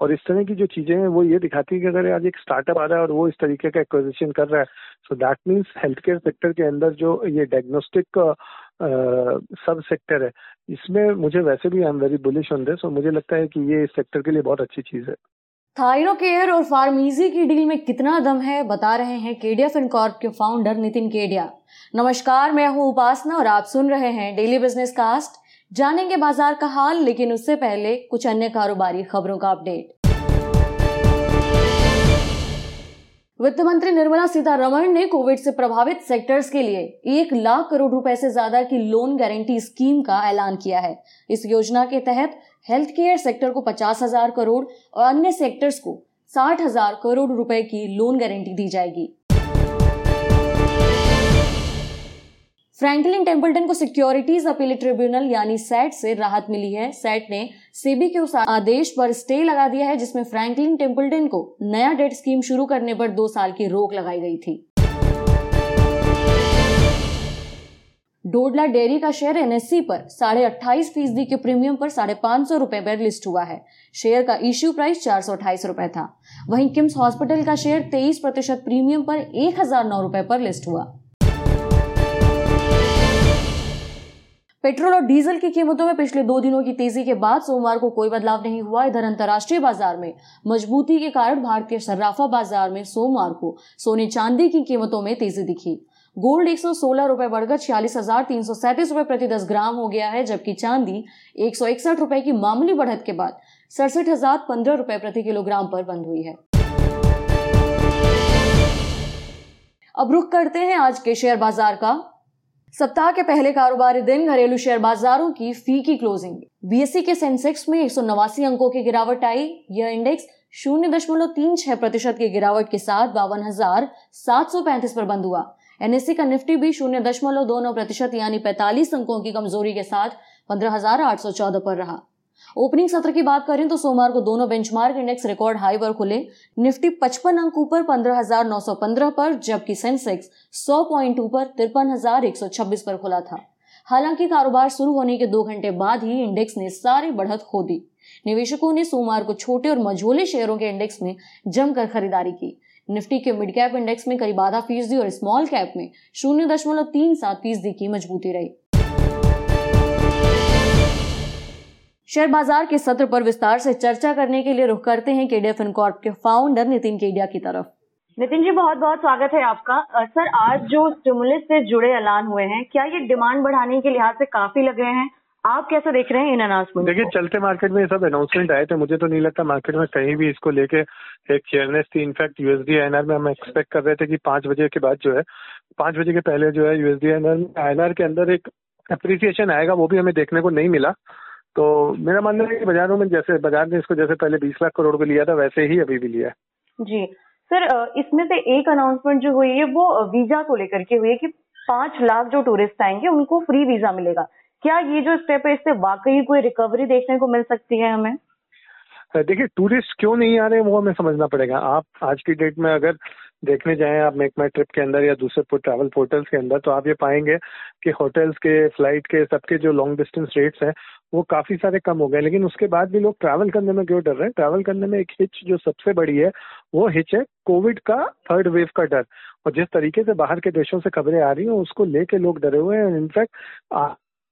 और इस तरह की जो चीज़ें हैं, वो ये दिखाती है कि अगर आज एक स्टार्टअप आ रहा है और वो इस तरीके का एक्विजिशन कर रहा है so that means health care sector के अंदर जो ये डायग्नोस्टिक सब सेक्टर है, इसमें मुझे वैसे भी I am very bullish on this और मुझे लगता है कि ये इस सेक्टर के लिए बहुत अच्छी चीज़ है। थायरो केयर और फार्मीजी की डील में कितना दम है, बता रहे हैं केडिया फिनकॉर्प के फाउंडर नितिन केडिया। नमस्कार, मैं हूँ उपासना और आप सुन रहे हैं डेली बिज़नेस कास्ट जानेंगे बाज़ार का हाल, लेकिन उससे पहले कुछ अन्य कारोबारी खबरों का अपडेट। वित्त मंत्री निर्मला सीतारमण ने कोविड से प्रभावित सेक्टर्स के लिए एक लाख करोड़ रुपए से ज़्यादा की लोन गारंटी स्कीम का ऐलान किया है। इस योजना के तहत हेल्थ केयर सेक्टर को पचास हज़ार करोड़ और अन्य सेक्टर्स को साठ हज़ार करोड़ रुपए की लोन गारंटी दी जाएगी। फ्रैंकलिन टेम्पल्टन को सिक्योरिटीज अपील ट्रिब्यूनल यानी सेट से राहत मिली है। सेट ने सेबी के उस आदेश पर स्टे लगा दिया है, जिसमें फ्रैंकलिन टेम्पल्टन को नया डेट स्कीम शुरू करने पर दो साल की रोक लगाई गई थी। डोडला डेयरी का शेयर एनएससी पर साढ़े अट्ठाईस फ़ीसदी के प्रीमियम पर साढ़े पाँच सौ रुपए पर लिस्ट हुआ है। शेयर का इश्यू प्राइस चार सौ अट्ठाईस रुपए था। वहीं किम्स हॉस्पिटल का शेयर तेईस प्रतिशत प्रीमियम पर एक हज़ार नौ रुपए पर लिस्ट हुआ। पेट्रोल और डीजल की कीमतों में पिछले दो दिनों की तेज़ी के बाद सोमवार को कोई बदलाव नहीं हुआ। इधर अंतर्राष्ट्रीय बाज़ार में मजबूती के कारण भारतीय सर्राफा बाज़ार में सोमवार को सोने चांदी की कीमतों में तेज़ी दिखी। गोल्ड एक सौ सोलह रुपए बढ़कर छियालीस हज़ार तीन सौ सैंतीस रुपए प्रति दस ग्राम हो गया है, जबकि चांदी एक सौ इकसठ रुपए की मामूली बढ़त के बाद सड़सठ हज़ार पंद्रह रुपए प्रति किलोग्राम पर बंद हुई है। अब रुख करते हैं आज के शेयर बाज़ार का। सप्ताह के पहले कारोबारी दिन घरेलू शेयर बाजारों की फ़ी की क्लोजिंग बीएससी के सेंसेक्स में एक सौ नवासी अंकों की गिरावट आई। यह इंडेक्स शून्य दशमलव तीन छह प्रतिशत की गिरावट के साथ बावन हज़ार सात सौ पैंतीस पर बंद हुआ। एनएससी का निफ्टी भी शून्य दशमलव दो नौ प्रतिशत यानी पैंतालीस अंकों की कमज़ोरी के साथ पंद्रह हज़ार आठ सौ चौदह पर रहा। ओपनिंग सत्र की बात करें तो सोमवार को दोनों बेंचमार्क इंडेक्स रिकॉर्ड हाई पर खुले। निफ्टी 55 अंक ऊपर 15,915 पर जबकि सेंसेक्स 100 पॉइंट ऊपर तिरपन पर खुला था। हालाँकि कारोबार शुरू होने के दो घंटे बाद ही इंडेक्स ने सारी बढ़त खो दी। निवेशकों ने सोमवार को छोटे और मझोले शेयरों के इंडेक्स में जमकर खरीदारी की। निफ्टी के मिड कैप इंडेक्स में करीब आधा फ़ीसदी और स्मॉल कैप में शून्य दशमलव तीन सात फ़ीसदी की मजबूती रही। शेयर बाज़ार के सत्र पर विस्तार से चर्चा करने के लिए रुख करते हैं केडिया फिनकॉर्प के फाउंडर नितिन केडिया की तरफ़। नितिन जी बहुत बहुत स्वागत है आपका। सर आज जो स्टिमुलस से जुड़े ऐलान हुए हैं क्या ये डिमांड बढ़ाने के लिहाज से काफ़ी लग रहे हैं? आप कैसे देख रहे हैं इन अनाउंसमेंट देखिए चलते मार्केट में ये सब अनाउंसमेंट आए थे। मुझे तो नहीं लगता मार्केट में कहीं भी इसको लेके एक फेयरनेस थी। इनफैक्ट यूएसडी आईएनआर में हम एक्सपेक्ट कर रहे थे कि पाँच बजे के बाद जो है पाँच बजे के पहले जो है यूएसडी आईएनआर आईएनआर के अंदर एक अप्रिसिएशन आएगा वो भी हमें देखने को नहीं मिला। तो मेरा मानना है कि बाजारों में जैसे बाज़ार ने इसको जैसे पहले बीस लाख करोड़ को लिया था वैसे ही अभी भी लिया जी। सर इसमें से एक अनाउंसमेंट जो हुई है वो वीज़ा को लेकर के हुई है कि पाँच लाख जो टूरिस्ट आएँगे उनको फ्री वीज़ा मिलेगा। क्या ये जो स्टेप है इससे वाकई कोई रिकवरी देखने को मिल सकती है हमें? देखिए टूरिस्ट क्यों नहीं आ रहे वो हमें समझना पड़ेगा। आप आज की डेट में अगर देखने जाएँ आप मेक माई ट्रिप के अंदर या दूसरे ट्रैवल पोर्टल्स के अंदर तो आप ये पाएँगे कि होटल्स के फ़्लाइट के, सबके जो लॉन्ग डिस्टेंस रेट्स हैं, वो काफ़ी सारे कम हो गए लेकिन उसके बाद भी लोग ट्रैवल करने में क्यों डर रहे हैं? ट्रैवल करने में एक हिच जो सबसे बड़ी है, वो हिच है कोविड का थर्ड वेव का डर। और जिस तरीके से बाहर के देशों से खबरें आ रही हैं, उसको लेके लोग डरे हुए हैं। इनफैक्ट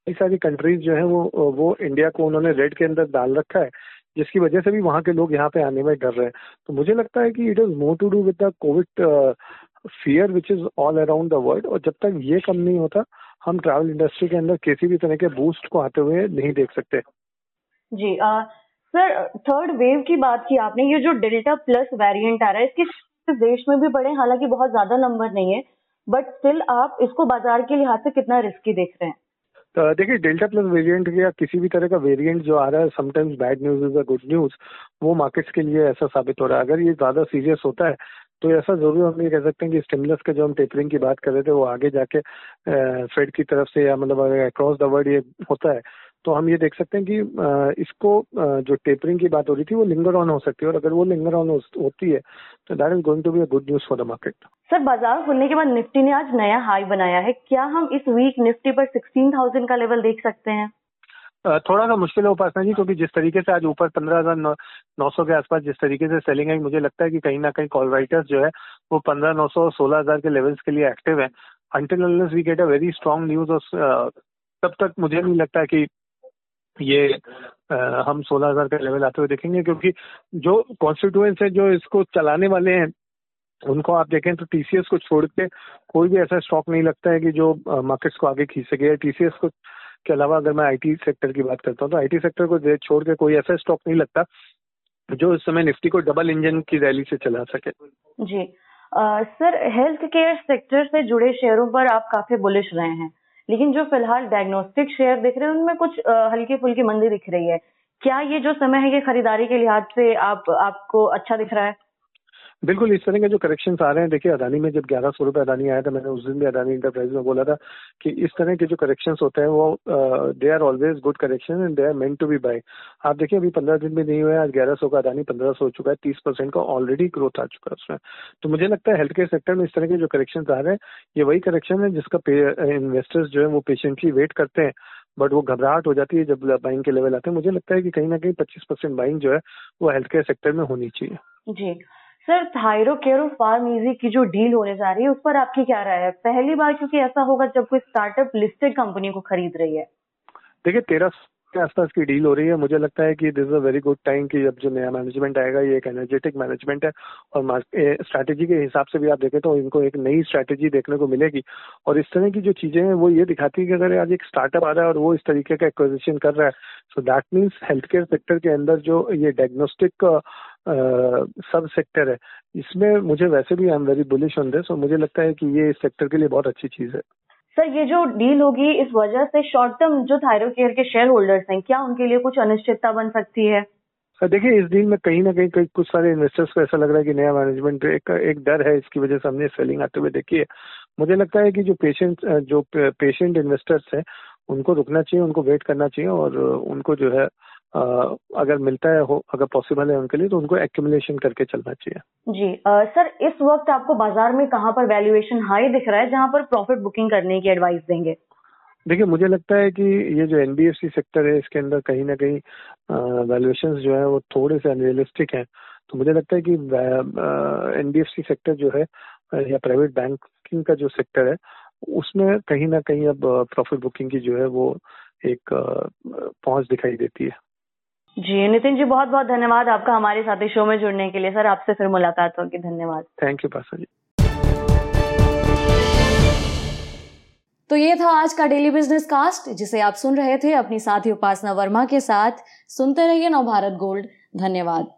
कई सारी कंट्रीज़ जो है, वो वो इंडिया को उन्होंने रेड के अंदर डाल रखा है। जिसकी वजह से भी वहाँ के लोग यहाँ पे आने में डर रहे हैं। तो मुझे लगता है कि it is more to do with the covid fear which is all around the world और जब तक ये कम नहीं होता हम ट्रैवल इंडस्ट्री के अंदर किसी भी तरह के बूस्ट को आते हुए नहीं देख सकते। जी आ, सर थर्ड वेव की बात की आपने ये जो डेल्टा प्लस वेरिएंट आ रहा है इसके देश में भी बड़े हालाँकि बहुत ज़्यादा नंबर नहीं है बट स्टिल आप इसको बाज़ार के लिहाज से कितना रिस्की देख रहे हैं? देखिए, डेल्टा प्लस वेरिएंट या किसी भी तरह का वेरिएंट जो आ रहा है sometimes bad news is a good news वो मार्केट्स के लिए ऐसा साबित हो रहा है। अगर ये ज़्यादा सीरियस होता है तो ऐसा ज़रूर हम ये कह सकते हैं कि स्टिमुलस के जो हम टेपरिंग की बात कर रहे थे, वो आगे जाके फेड की तरफ़ से या मतलब अक्रॉस द वर्ल्ड ये होता है तो हम ये देख सकते हैं कि इसको जो टेपरिंग की बात हो रही थी वो लिंगर ऑन हो सकती है और अगर वो लिंगर ऑन होती है तो that is going to be a good news for the market sir बाज़ार खुलने के बाद निफ्टी ने आज नया हाई बनाया है। क्या हम इस वीक निफ्टी पर सिक्सटीन थाउज़ेंड का लेवल देख सकते हैं? थोड़ा सा मुश्किल है उपासना जी क्योंकि जिस तरीके से आज ऊपर पंद्रह हज़ार नौ सौ के आसपास जिस तरीके से सेलिंग है मुझे लगता है कि कहीं ना कहीं कॉल राइटर्स जो है वो पंद्रह नौ सौ सोलह हज़ार के लेवल्स के लिए एक्टिव है। Until we get a very strong news और तब तक मुझे नहीं लगता है कि ये आ, हम सोलह हज़ार का लेवल आते हुए देखेंगे क्योंकि जो कॉन्स्टिट्यूएंस है जो इसको चलाने वाले हैं उनको आप देखें तो टीसीएस को छोड़ के कोई भी ऐसा स्टॉक नहीं लगता है कि जो मार्केट्स को आगे खींच सके। टीसीएस को के अलावा अगर मैं आईटी सेक्टर की बात करता हूँ तो आईटी सेक्टर को छोड़ के कोई ऐसा स्टॉक नहीं लगता जो इस समय निफ्टी को डबल इंजन की रैली से चला सके। जी। आ, सर हेल्थ केयर सेक्टर से जुड़े शेयरों पर आप काफ़ी बुलिश रहे हैं। लेकिन जो फ़िलहाल डायग्नोस्टिक शेयर दिख रहे हैं, उनमें कुछ हल्की फुल्की मंदी दिख रही है। क्या ये जो समय है, ये खरीदारी के लिहाज से आप, आपको अच्छा दिख रहा है? बिल्कुल, इस तरह के जो करेक्शन आ रहे हैं, देखिए, अदानी में जब ग्यारह सौ रुपये अदानी आया था, मैंने उस दिन भी अदानी इंटरप्राइज में बोला था कि इस तरह के जो करेक्शन होते हैं, वो they are always good correction and they are meant to be buy आप देखिए, अभी पंद्रह दिन भी नहीं हुए आज ग्यारह सौ का अदानी पंद्रह सौ हो चुका है, तीस परसेंट का ऑलरेडी ग्रोथ आ चुका है उसमें। तो मुझे लगता है हेल्थ केयर सेक्टर में इस तरह के जो करेक्शन आ रहे हैं, ये वही करेक्शन है जिसका इन्वेस्टर्स जो है, वो पेशेंटली वेट करते हैं। बट वो घबराहट हो जाती है जब बाइंग के लेवल आते हैं। मुझे लगता है कि कहीं ना कहीं पच्चीस परसेंट बाइंग जो है, वो हेल्थ केयर सेक्टर में होनी चाहिए। जी। Sir Thyrocare PharmEasy की जो डील होने जा रही है, उस पर आपकी क्या राय है? पहली बार क्योंकि ऐसा होगा जब कोई स्टार्टअप लिस्टेड कंपनी को खरीद रही है। देखिए, तेरह के आसपास की डील हो रही है। मुझे लगता है कि this a very good time कि अब जो नया मैनेजमेंट आएगा, ये एक एनर्जेटिक मैनेजमेंट है और स्ट्रैटेजी के हिसाब से भी आप देखें तो इनको एक नई स्ट्रैटेजी देखने को मिलेगी। और इस तरह की जो चीज़ें हैं, वो ये दिखाती है कि अगर आज एक स्टार्टअप आ रहा है और वो इस तरीके का एक्विजिशन कर रहा है so that means health care sector के अंदर जो ये डायग्नोस्टिक सब सेक्टर है, इसमें मुझे वैसे भी I am very bullish on this और मुझे लगता है कि ये इस सेक्टर के लिए बहुत अच्छी चीज़ है। सर ये जो डील होगी, इस वजह से शॉर्ट टर्म जो थायरो केयर के शेयर होल्डर्स हैं, क्या उनके लिए कुछ अनिश्चितता बन सकती है? सर देखिए, इस डील में कहीं ना कहीं कहीं कुछ सारे इन्वेस्टर्स को ऐसा लग रहा है कि नया मैनेजमेंट एक एक डर है, इसकी वजह से हमने सेलिंग आते हुए देखी है। मुझे लगता है कि जो पेशेंट जो पेशेंट इन्वेस्टर्स हैं, उनको रुकना चाहिए, उनको वेट करना चाहिए और उनको जो है अगर मिलता है हो अगर पॉसिबल है उनके लिए तो उनको एक्यूमुलेशन करके चलना चाहिए। जी आ, सर इस वक्त आपको बाज़ार में कहाँ पर वैल्यूएशन हाई दिख रहा है जहाँ पर प्रॉफिट बुकिंग करने की एडवाइस देंगे? देखिए मुझे लगता है कि ये जो एनबीएफसी सेक्टर है इसके अंदर कहीं ना कहीं वैल्यूएशन जो है वो थोड़े से अनरियलिस्टिक हैं। तो मुझे लगता है कि एनबीएफसी सेक्टर जो है या प्राइवेट बैंकिंग का जो सेक्टर है उसमें कहीं ना कहीं अब प्रॉफिट बुकिंग की जो है वो एक पहुँच दिखाई देती है। जी नितिन जी बहुत बहुत धन्यवाद आपका हमारे साथ शो में जुड़ने के लिए। सर आपसे फिर मुलाकात होगी। धन्यवाद। थैंक यू पासा जी। तो ये था आज का डेली बिज़नेस कास्ट जिसे आप सुन रहे थे। अपनी साथी उपासना वर्मा के साथ। सुनते रहिए नवभारत गोल्ड। धन्यवाद।